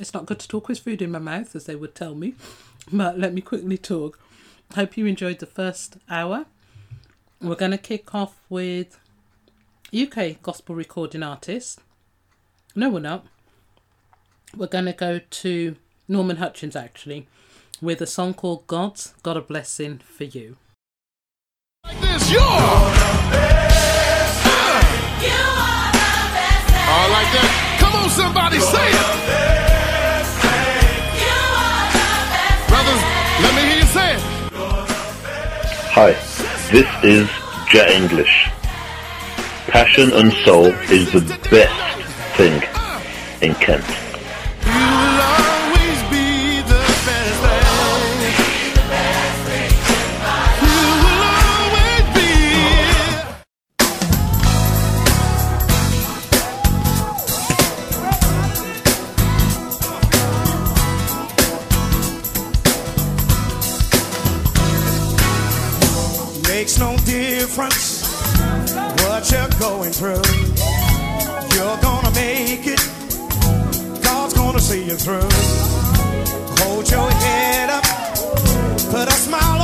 It's not good to talk with food in my mouth, as they would tell me, but let me quickly talk. Hope you enjoyed the first hour. We're going to kick off with UK gospel recording artist. No, we're not. We're going to go to Norman Hutchins actually with a song called God's Got a Blessing for You. Like this, you're. Yeah. You are the best. I like that. Come on, somebody, you're say it. Let me hear you say it. Hi, this is Jet English. Passion and soul is the best thing in Kent. what you're going through. You're gonna make it. God's gonna see you through. Hold your head up. Put a smile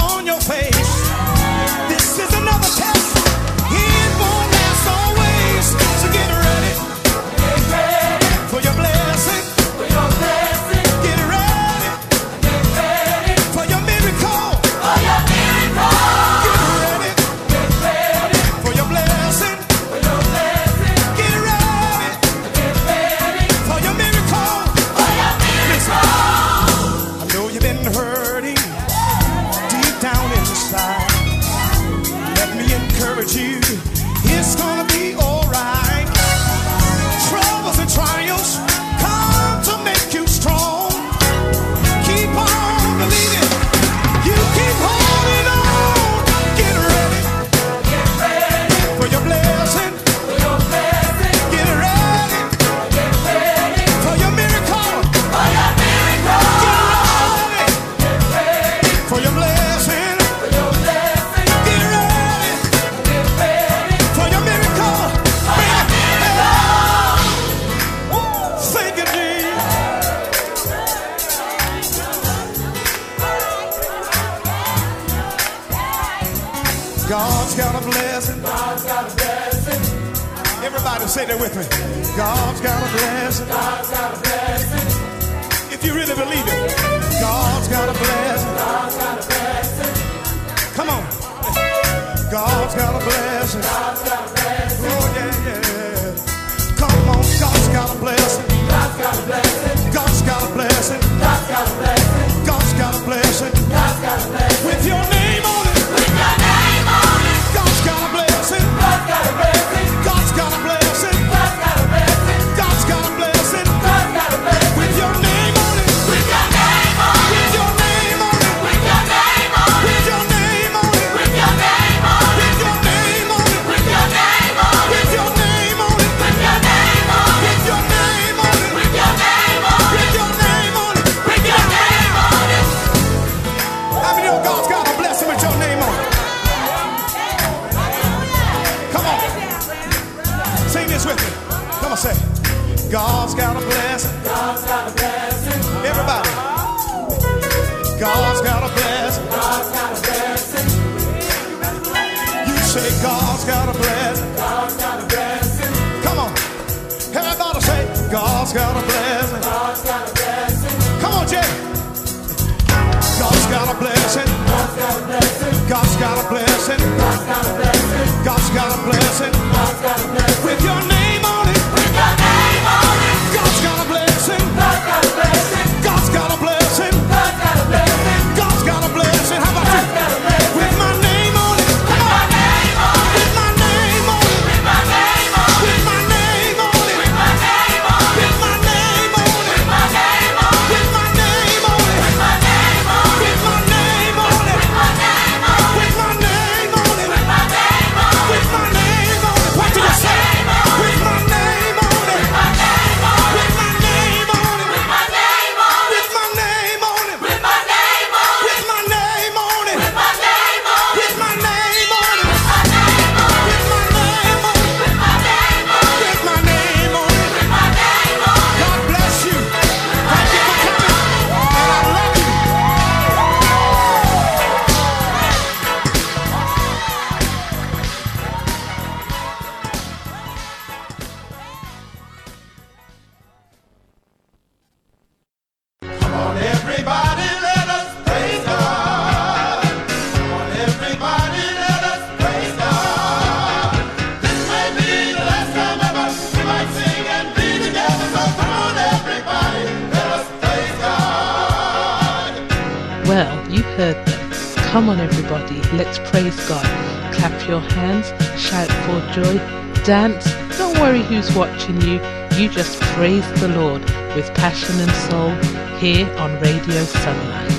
watching you. You just praise the Lord with passion and soul here on Radio Sunlight.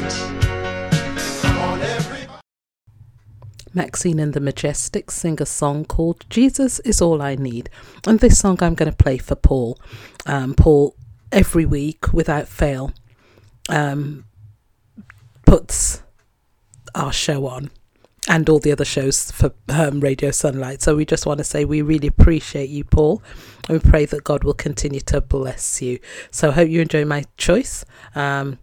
Maxine and the Majestics sing a song called Jesus is All I Need. And this song I'm going to play for Paul. Um, Paul, every week without fail, um, puts our show on and all the other shows for um, Radio Sunlight. So we just want to say we really appreciate you, Paul, and we pray that God will continue to bless you. So I hope you enjoy my choice. Um,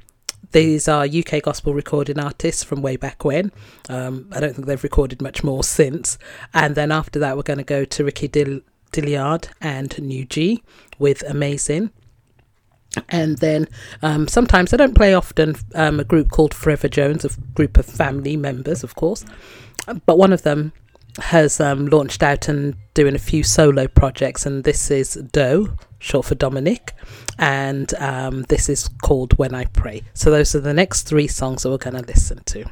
these are UK gospel recording artists from way back when. Um, I don't think they've recorded much more since. And then after that, we're going to go to Ricky Dill- Dillard and New G with Amazing. And then um, sometimes I don't play often um, a group called Forever Jones, a group of family members, of course. But one of them has um, launched out and doing a few solo projects, and this is Doe, short for Dominic, and um, this is called When I Pray. So those are the next three songs that we're going to listen to.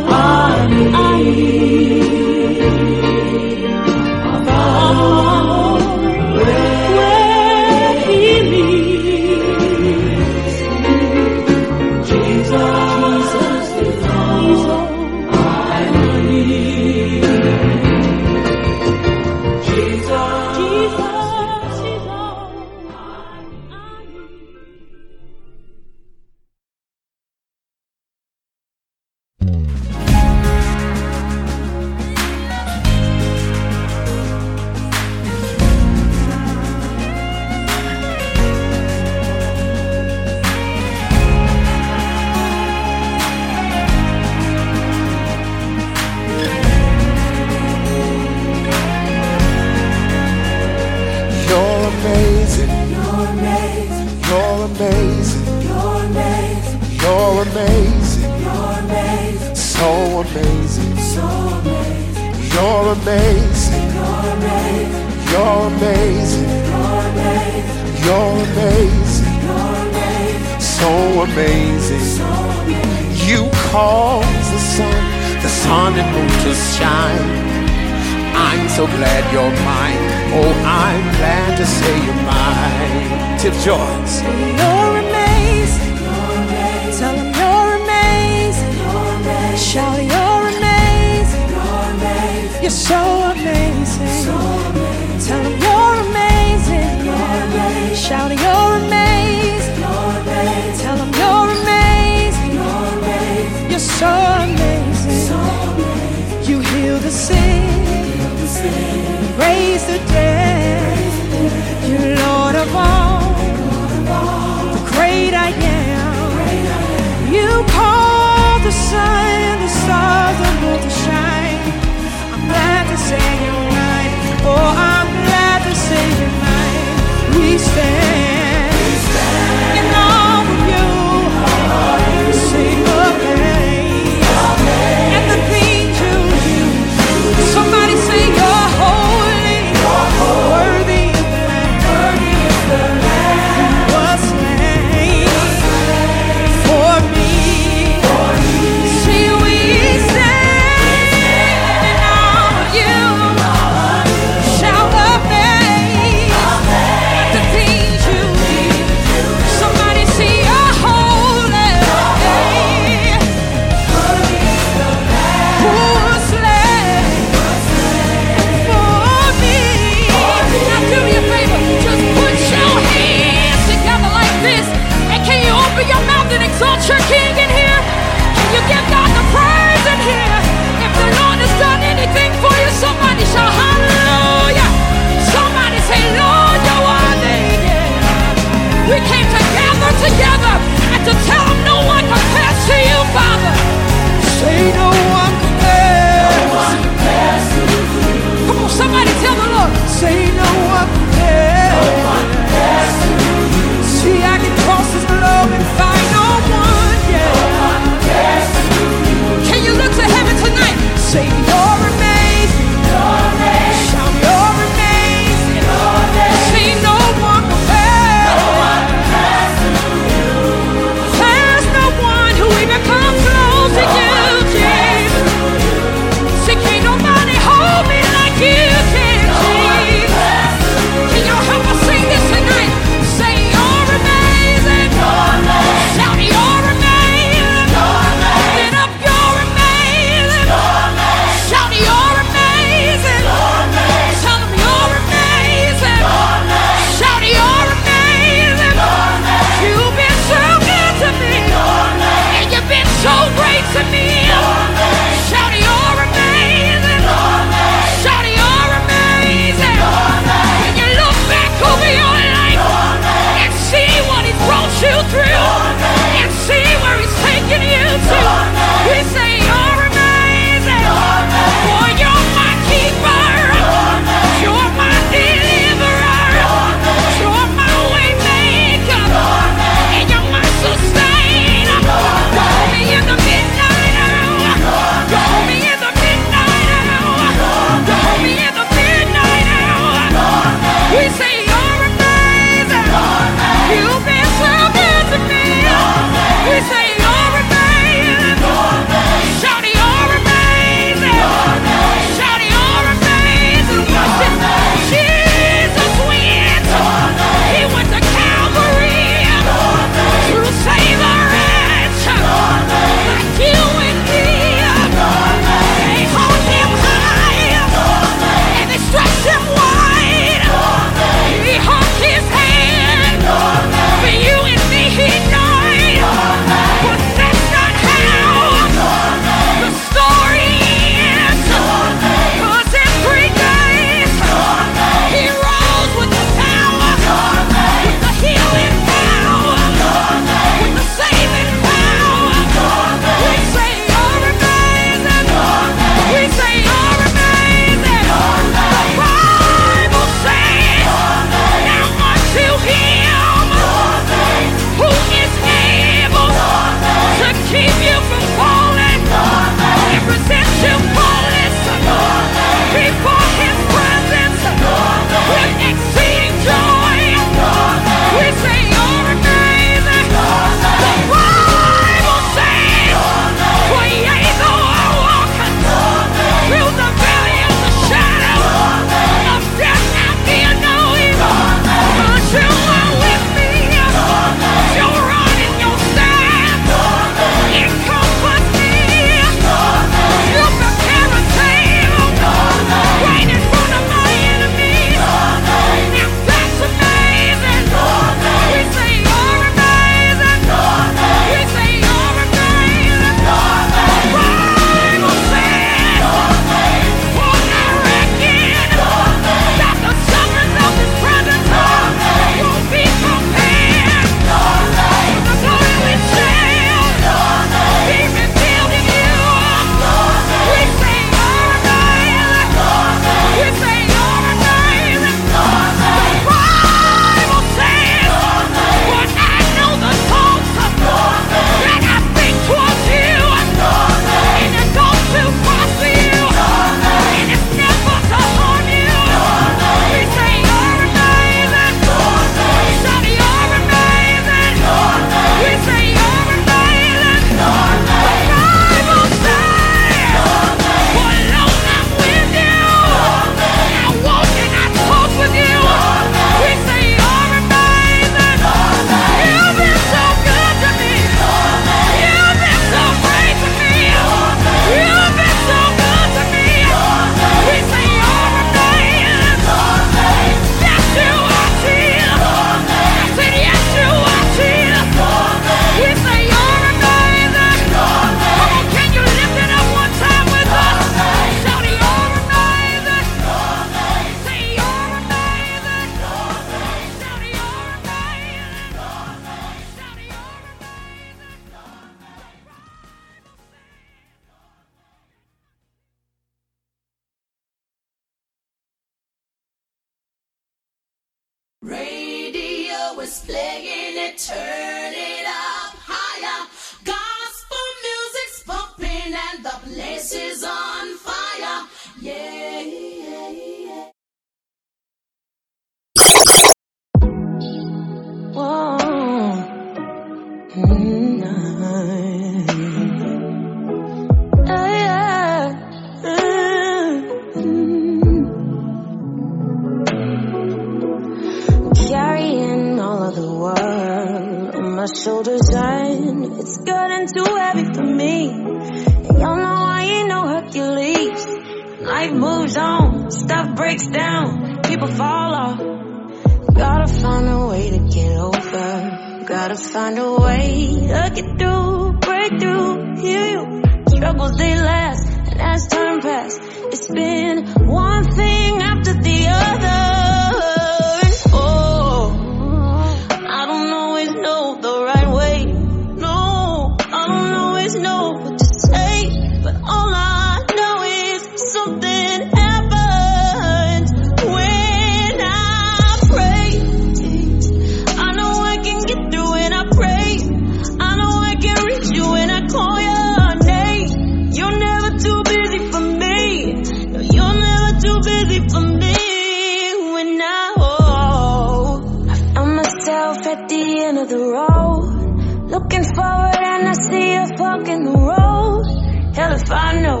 I know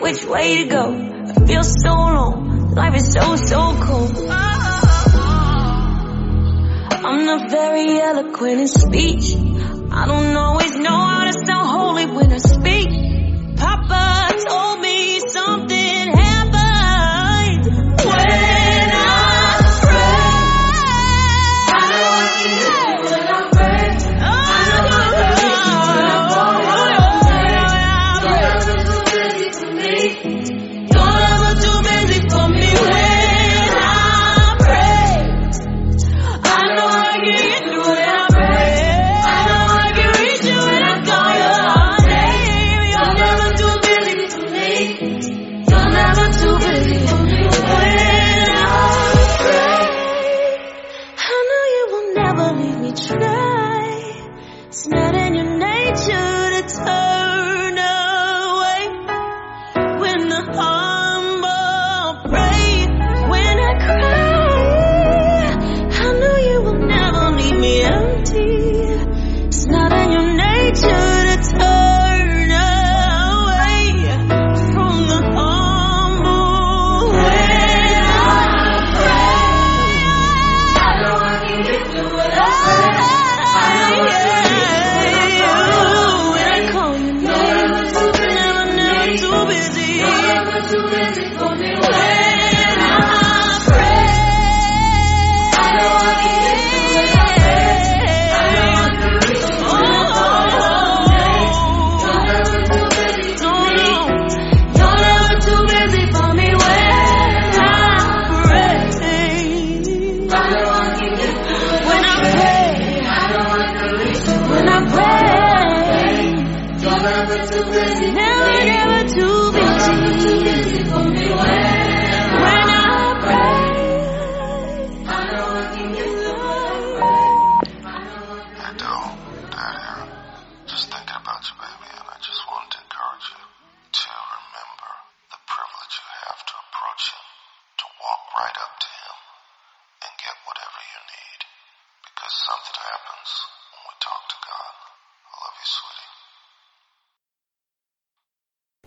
which way to go. I feel so alone. Life is so, so cold. I'm not very eloquent in speech. I don't always know how to sound holy when I Nazareth, on your way.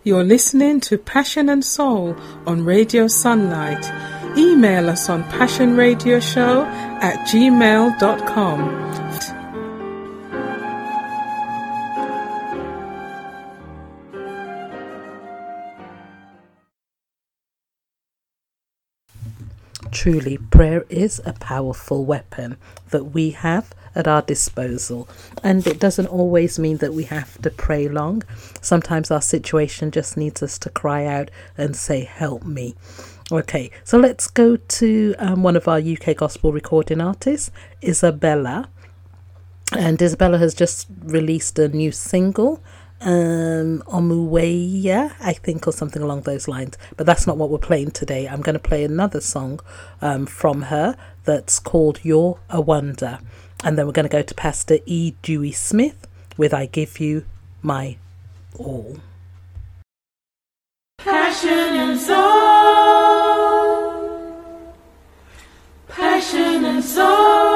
You're listening to Passion and Soul on Radio Sunlight. Email us on passionradioshow at gmail.com. Truly, prayer is a powerful weapon that we have at our disposal. And it doesn't always mean that we have to pray long. Sometimes our situation just needs us to cry out and say, Help me. Okay, so let's go to um, one of our UK gospel recording artists, Isabella. And Isabella has just released a new single, um, Omuweya, I think, or something along those lines. But that's not what we're playing today. I'm going to play another song um, from her that's called You're a Wonder. And then we're going to go to Pastor E. Dewey Smith with I Give You My All. Passion and soul. Passion and soul.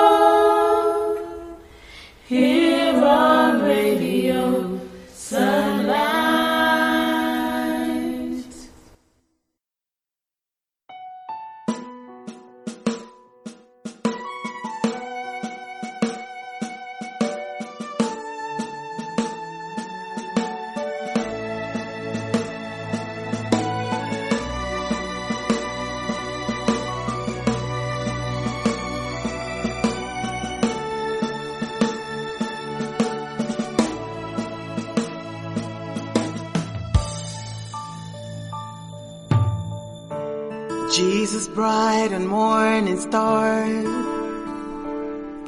bright and morning star.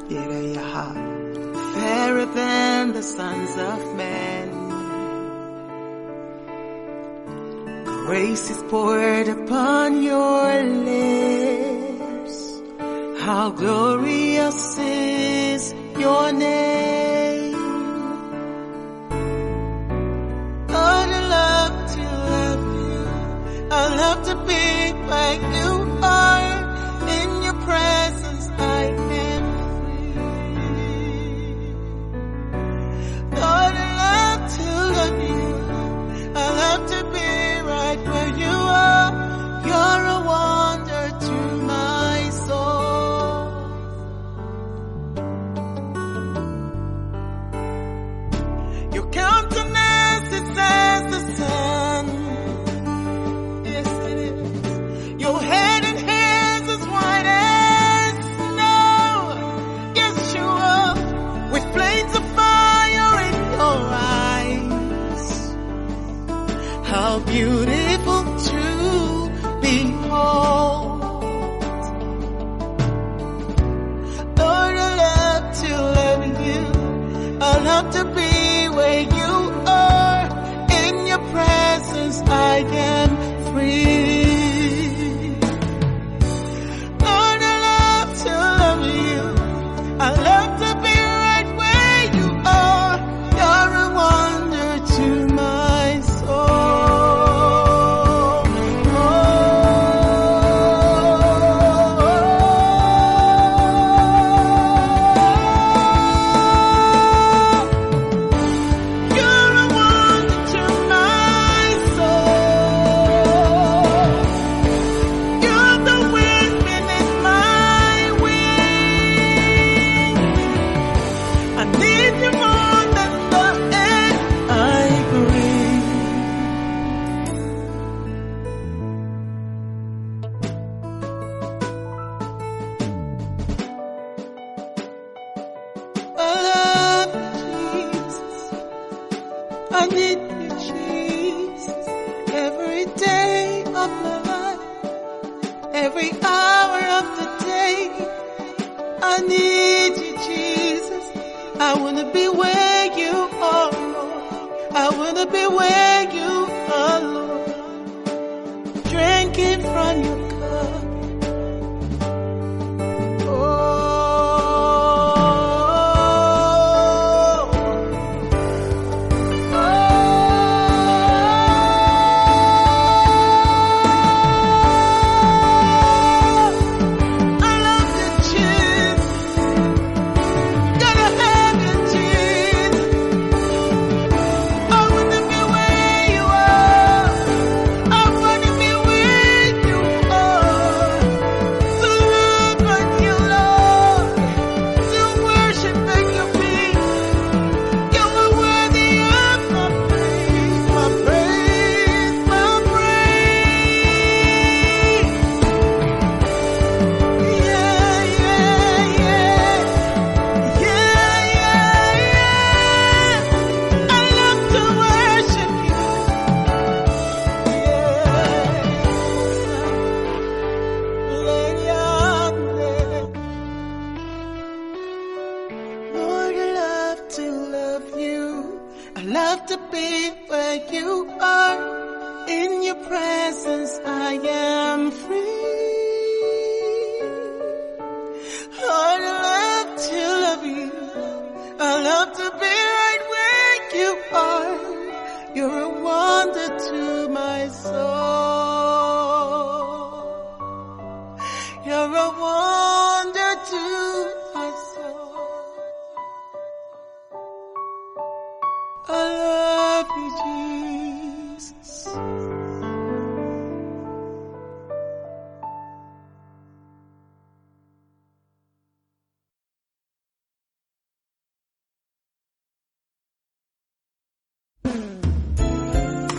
Yerayaha, fairer than the sons of men. Grace is poured upon your lips. How glorious is your name. I love to love you. I love to be like you.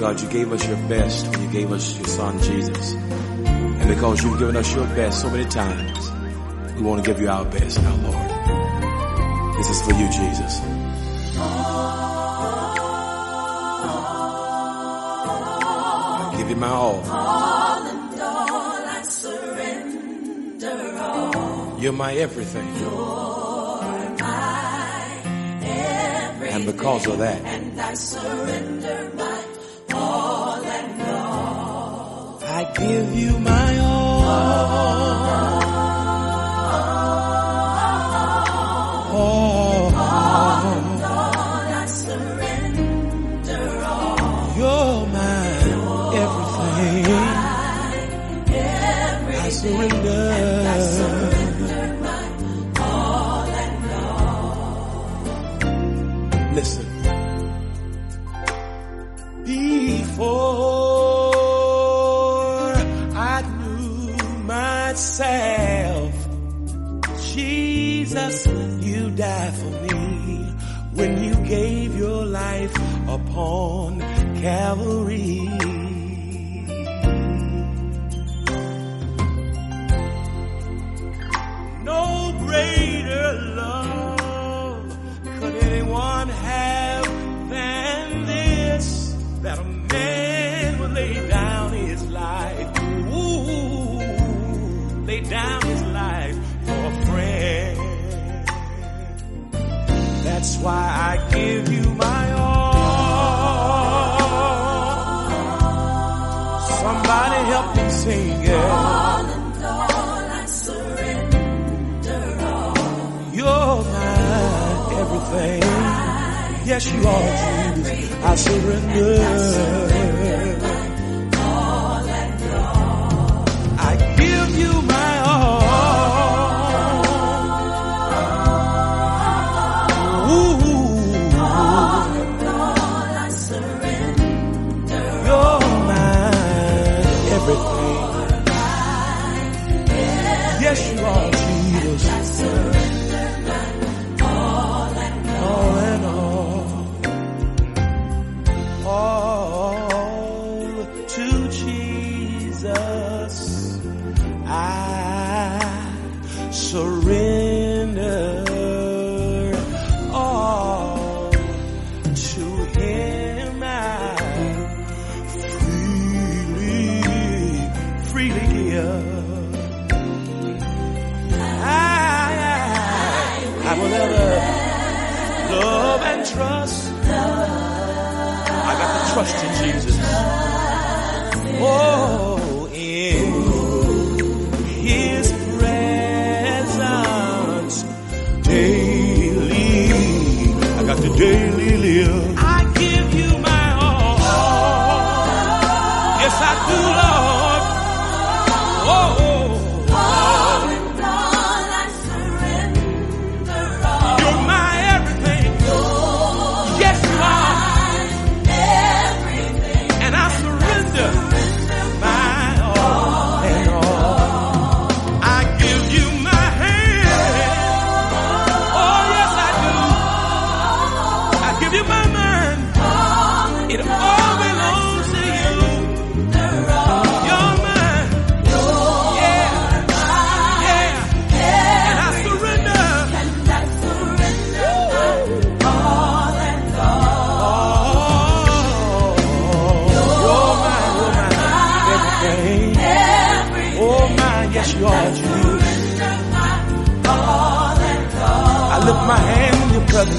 God, you gave us your best when you gave us your son Jesus. And because you've given us your best so many times, we want to give you our best now, Lord. This is for you, Jesus. I give you my all. All and all, I surrender all. You're my everything. You're my everything. And because of that, and I surrender my give you my all. Somebody help me sing it. All and all, I surrender all. You're my everything. Yes, you are, Jesus. I surrender.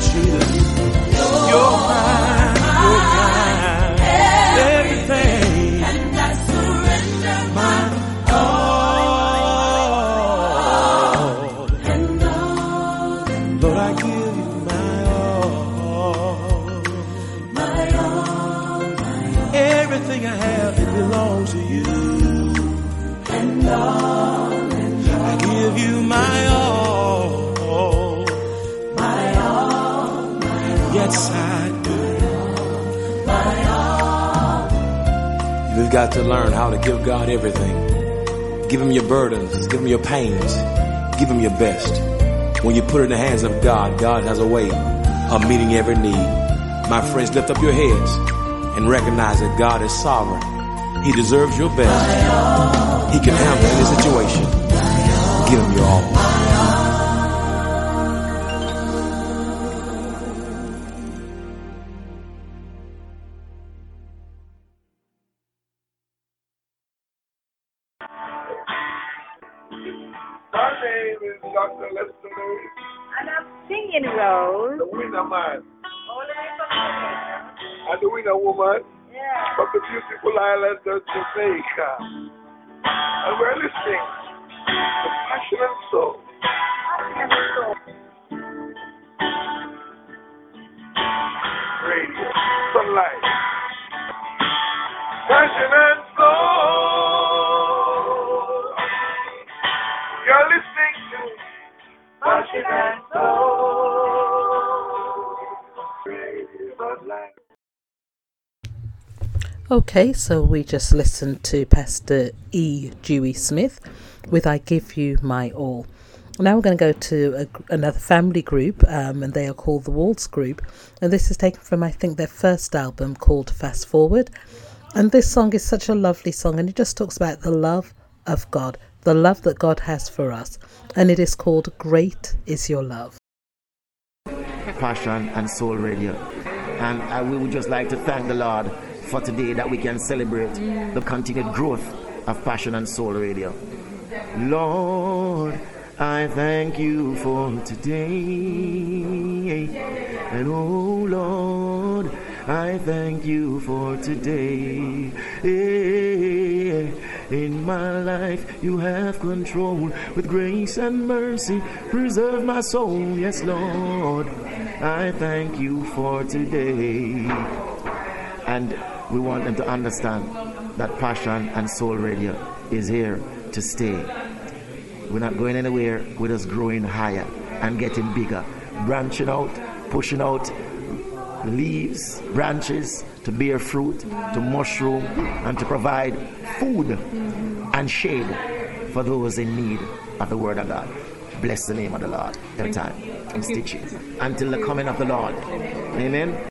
去的。有爱 got to learn how to give God everything. Give him your burdens, give him your pains, give him your best. When you put it in the hands of God, God has a way of meeting every need. My friends, lift up your heads and recognize that God is sovereign. He deserves your best. He can handle any situation. Give him your all. The woman Yeah. from the beautiful island of Jamaica. And we're listening to Passion and Soul. Radio, sunlight. Passion and Soul. Okay, so we just listened to Pastor E. Dewey Smith with I Give You My All. Now we're going to go to a, another family group, um, and they are called the Walls Group. And this is taken from, I think, their first album called Fast Forward. And this song is such a lovely song, and it just talks about the love of God, the love that God has for us. And it is called Great Is Your Love. Passion and Soul Radio. And I, we would just like to thank the Lord for today that we can celebrate the continued growth of Passion and Soul Radio. Lord, I thank you for today. And oh Lord, I thank you for today. Eh, in my life, you have control with grace and mercy. Preserve my soul, yes, Lord. I thank you for today. And we want them to understand that Passion and Soul Radio is here to stay. We're not going anywhere, we're just growing higher and getting bigger, branching out, pushing out leaves, branches to bear fruit, to mushroom, and to provide food and shade for those in need of the Word of God. Bless the name of the Lord every time and stitch it until the coming of the Lord. Amen.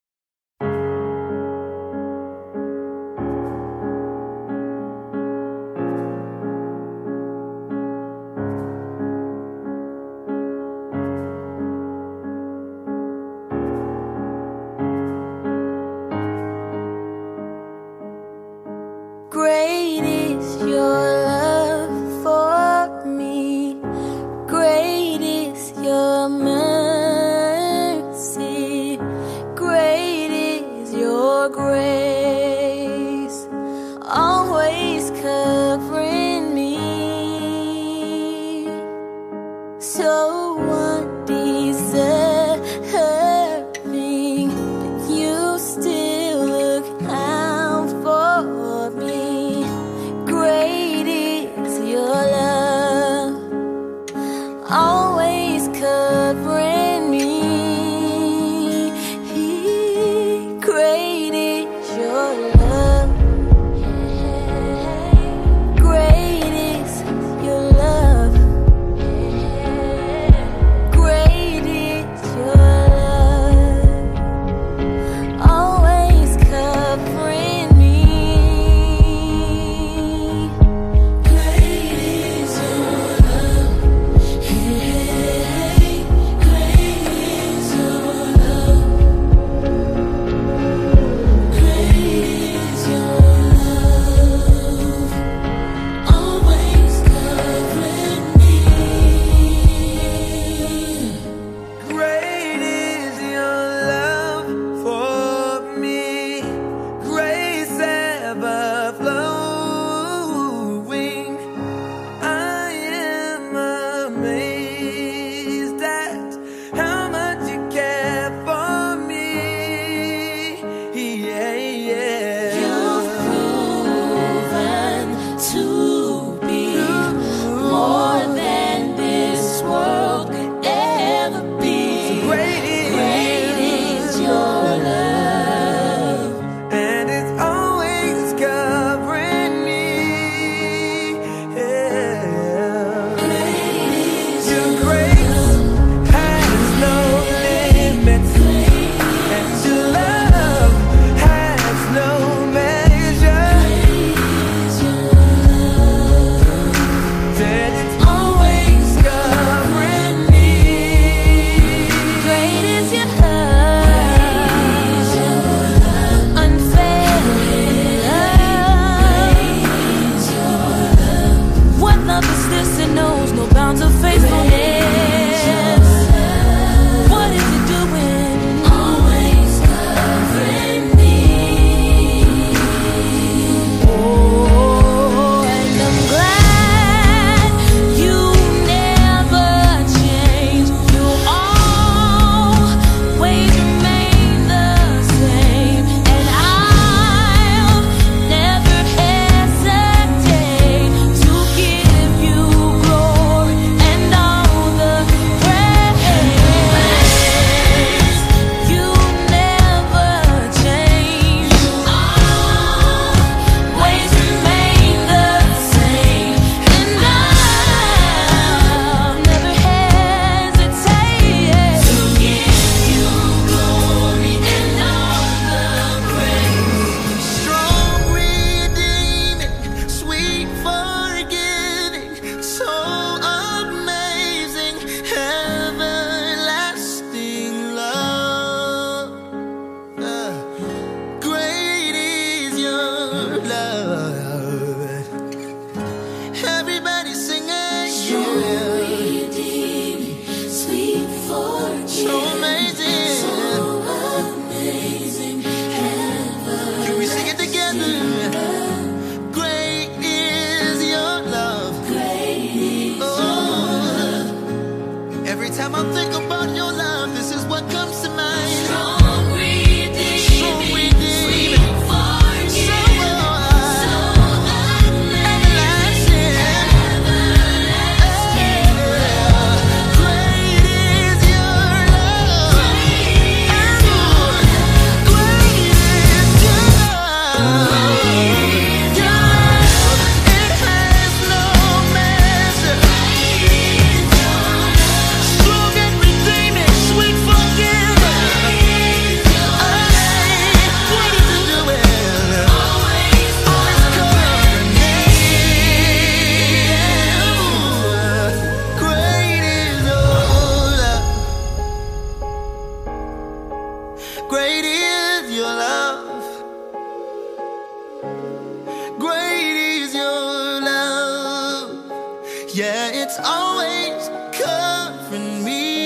Yeah, it's always covering me.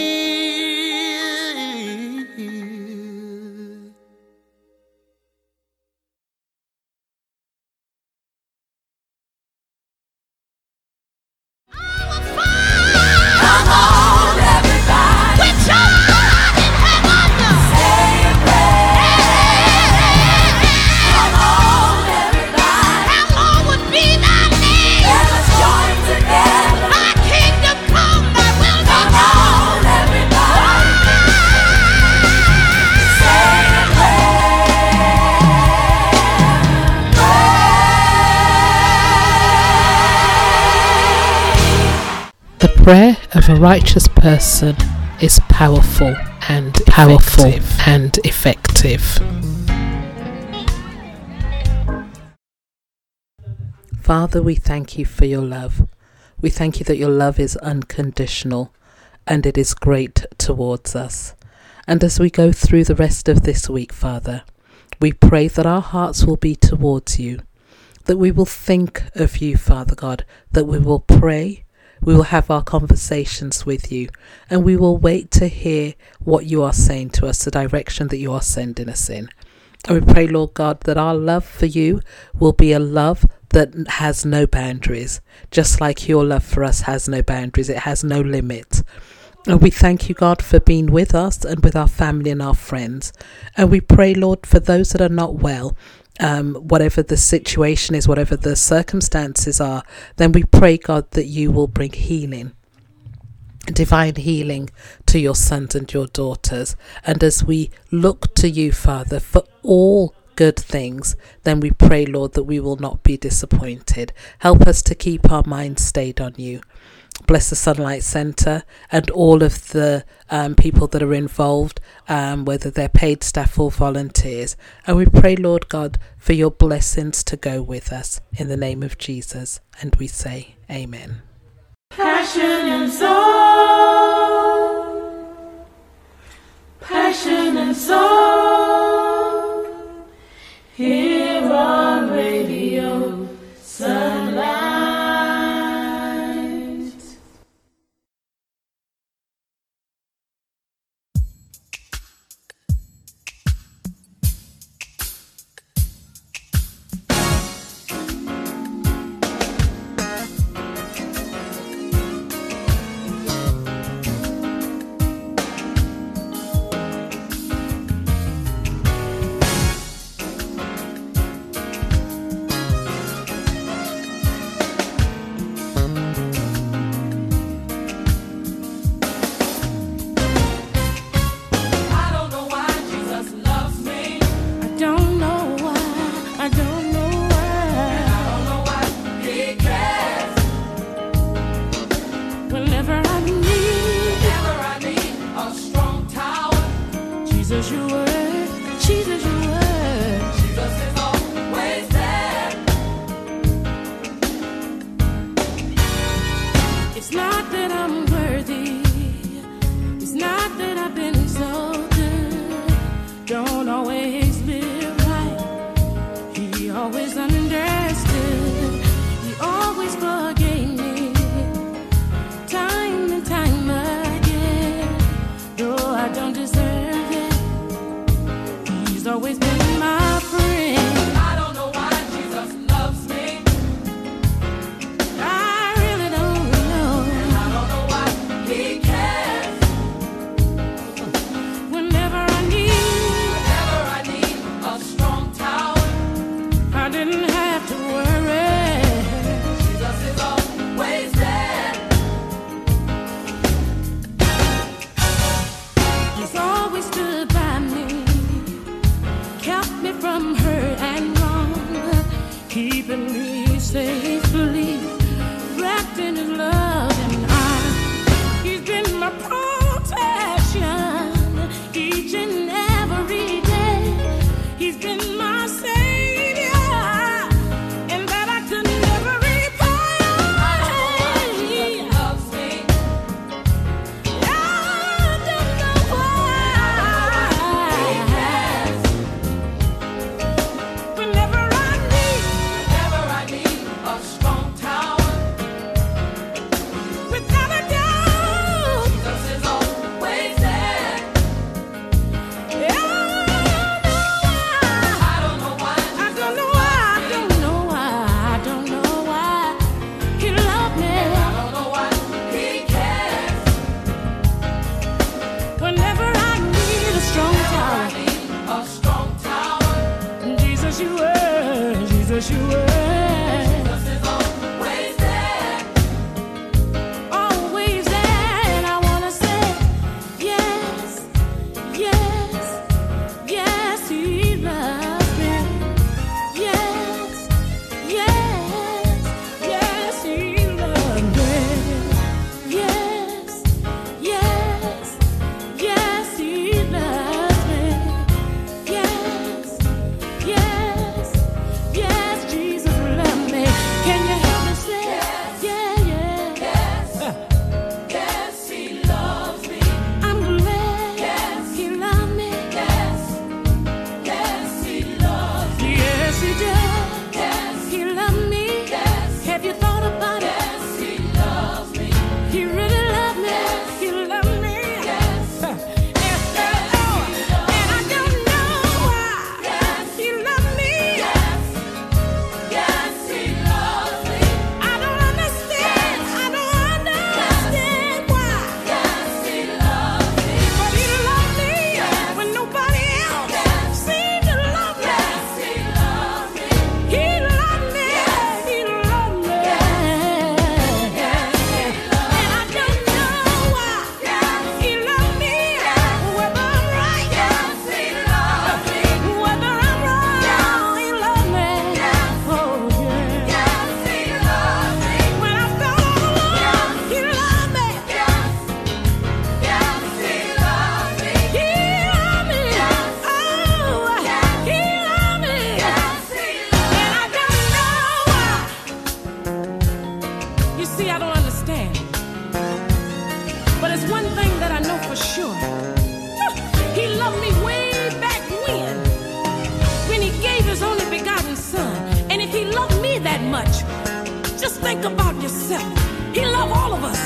Prayer of a righteous person is powerful and powerful and effective. Father, we thank you for your love. We thank you that your love is unconditional and it is great towards us. And as we go through the rest of this week, Father, we pray that our hearts will be towards you, that we will think of you, Father God, that we will pray, we will have our conversations with you, and we will wait to hear what you are saying to us, the direction that you are sending us in. And we pray, Lord God, that our love for you will be a love that has no boundaries, just like your love for us has no boundaries, it has no limit. And we thank you, God, for being with us and with our family and our friends. And we pray, Lord, for those that are not well, um, whatever the situation is, whatever the circumstances are, then we pray, God, that you will bring healing divine healing to your sons and your daughters. And as we look to you, Father, for all good things, then we pray, Lord, that we will not be disappointed. Help us to keep our minds stayed on you. Bless the Sunlight Centre and all of the um, people that are involved, um, whether they're paid staff or volunteers. And we pray, Lord God, for your blessings to go with us in the name of Jesus. And we say, Amen. Passion and soul. Passion and soul. You were. much. Just think about yourself. He loved all of us.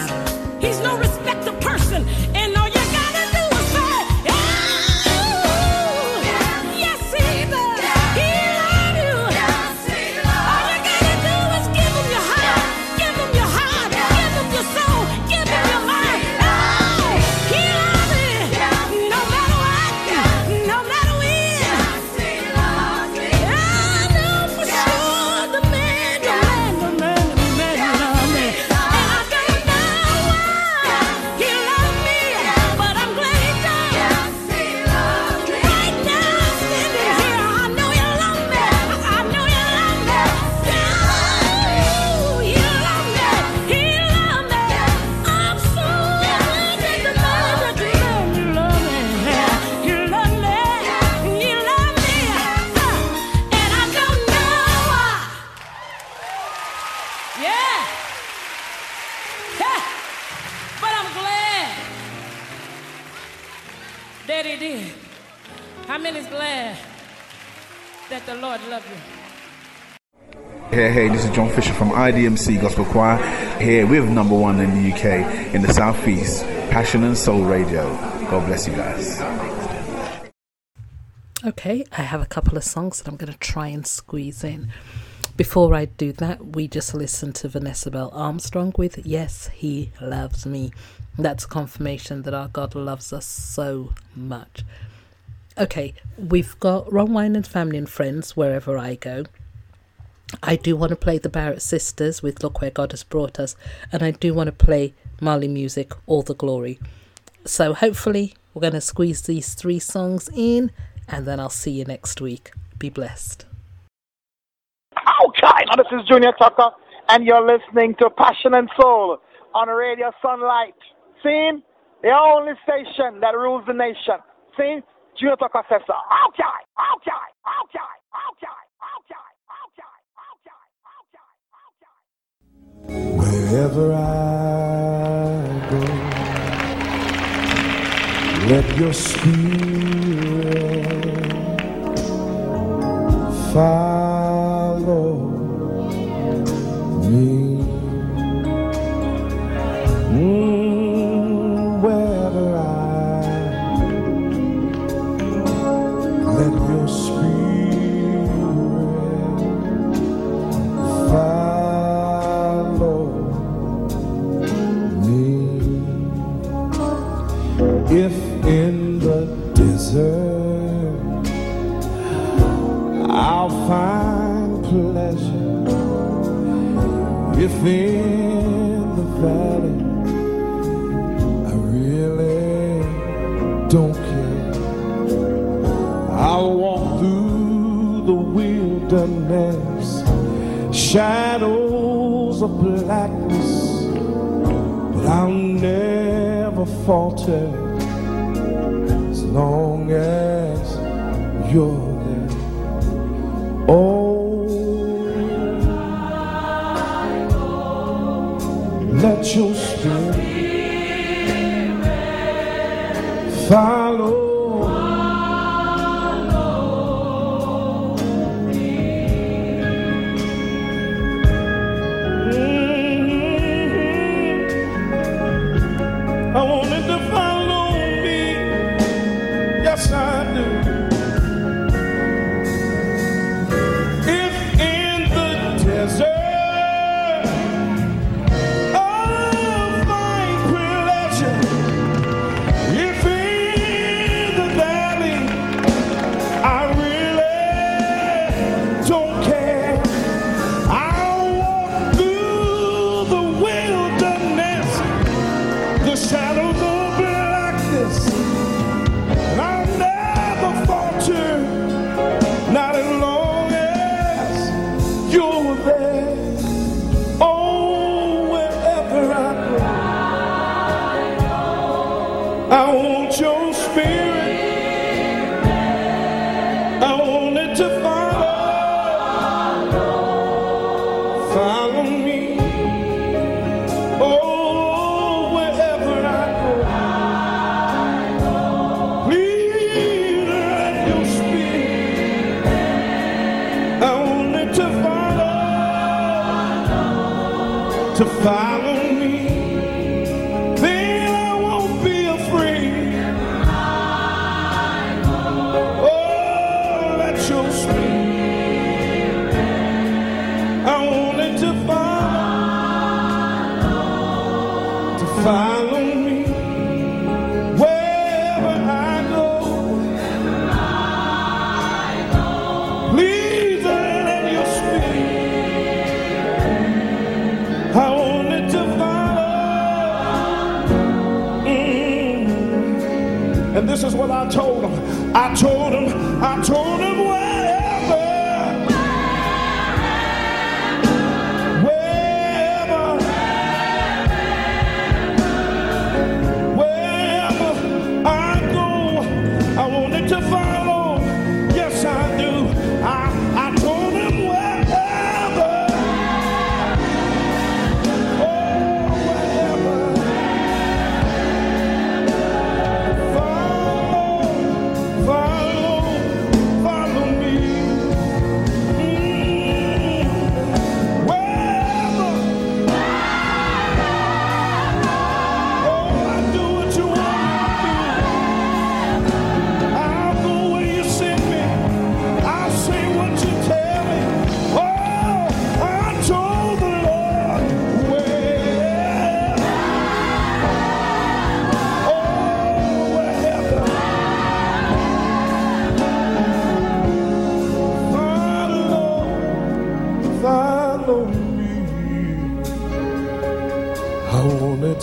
He's no respect. John Fisher from IDMC Gospel Choir here with number one in the UK in the Southeast, Passion and Soul Radio. God bless you guys. Okay, I have a couple of songs that I'm going to try and squeeze in. Before I do that, we just listen to Vanessa Bell Armstrong with Yes, He Loves Me. That's confirmation that our God loves us so much. Okay, we've got Ron Winans Family and Friends wherever I go. I do want to play the Barrett sisters with Look Where God Has Brought Us, and I do want to play Marley Music, All the Glory. So hopefully, we're going to squeeze these three songs in, and then I'll see you next week. Be blessed. Okay, now this is Junior Tucker, and you're listening to Passion and Soul on Radio Sunlight. See, The only station that rules the nation. See, Junior Tucker says so. Okay, okay, okay, okay. Wherever I go, let your spirit fire. find pleasure if in the valley I really don't care. I'll walk through the wilderness, shadows of blackness, but I'll never falter as long as you're. Oh, let your spirit fire. this is what I told them. I told them, I told them.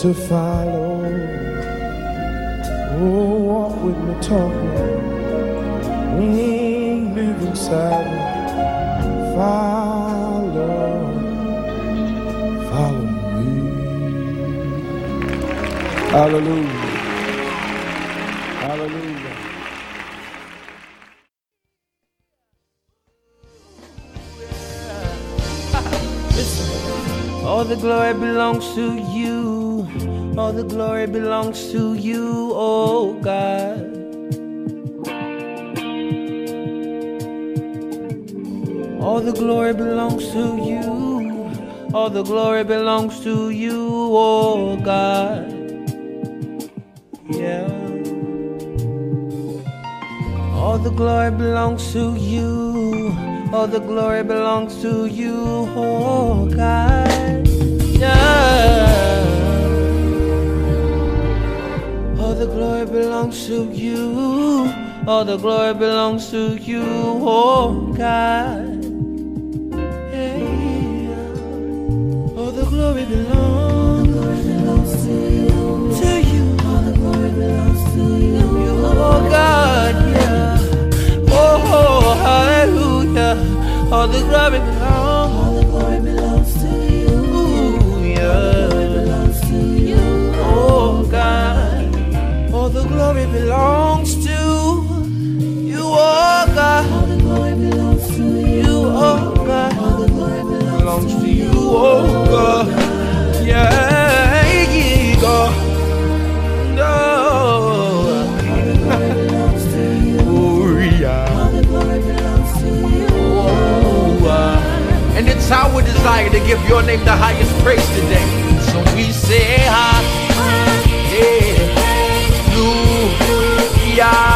to follow. Oh, walk with me, talk with me, mm, live inside me, follow, follow me. Hallelujah. Hallelujah. All the glory belongs to you. All the glory belongs to you, oh God. All the glory belongs to you. All the glory belongs to you, oh God. Yeah. All the glory belongs to you. All the glory belongs to you, oh God. Yeah. All the glory belongs to you. All the glory belongs to you, oh God. All the glory belongs to you. To you. All the glory belongs to you, oh God. Yeah. Oh, hallelujah. All the glory glory belongs to you, oh God. All the glory belongs to you, oh God. All the glory belongs to you, oh God. Yeah, yeah, God. No. Uh, And it's our desire to give your name the highest praise Yeah.